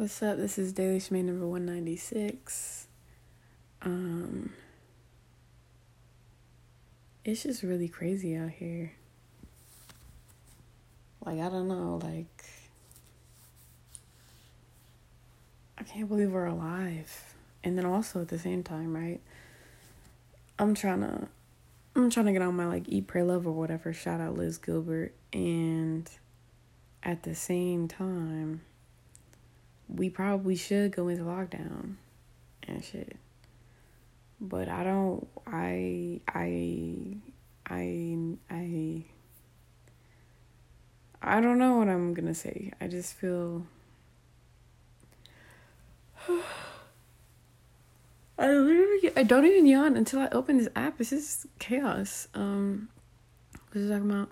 What's up? This is Daily Shmay number 196. Um It's just really crazy out here. Like I don't know, like I can't believe we're alive. And then also at the same time, right? I'm trying to I'm trying to get on my like eat pray love or whatever. Shout out Liz Gilbert and at the same time we probably should go into lockdown and shit. But I don't I I I I I don't know what I'm going to say. I just feel I literally I don't even yawn until I open this app. This is chaos. Um what is talking about?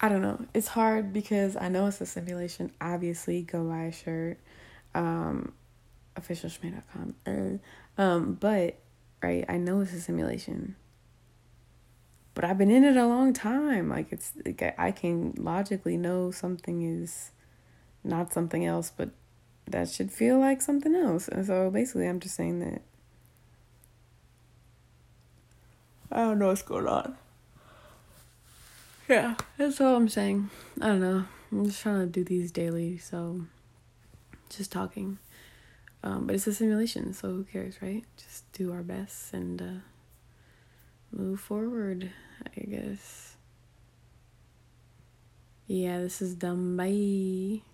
I don't know. It's hard because I know it's a simulation. Obviously, go buy a shirt um, officialshmay.com. Uh, um, but, right, I know it's a simulation. But I've been in it a long time. Like, it's, like, I can logically know something is not something else, but that should feel like something else. And so basically, I'm just saying that I don't know what's going on. Yeah, that's all I'm saying. I don't know. I'm just trying to do these daily, so just talking. Um, but it's a simulation, so who cares, right? Just do our best and uh, move forward, I guess. Yeah, this is dumb. Bye.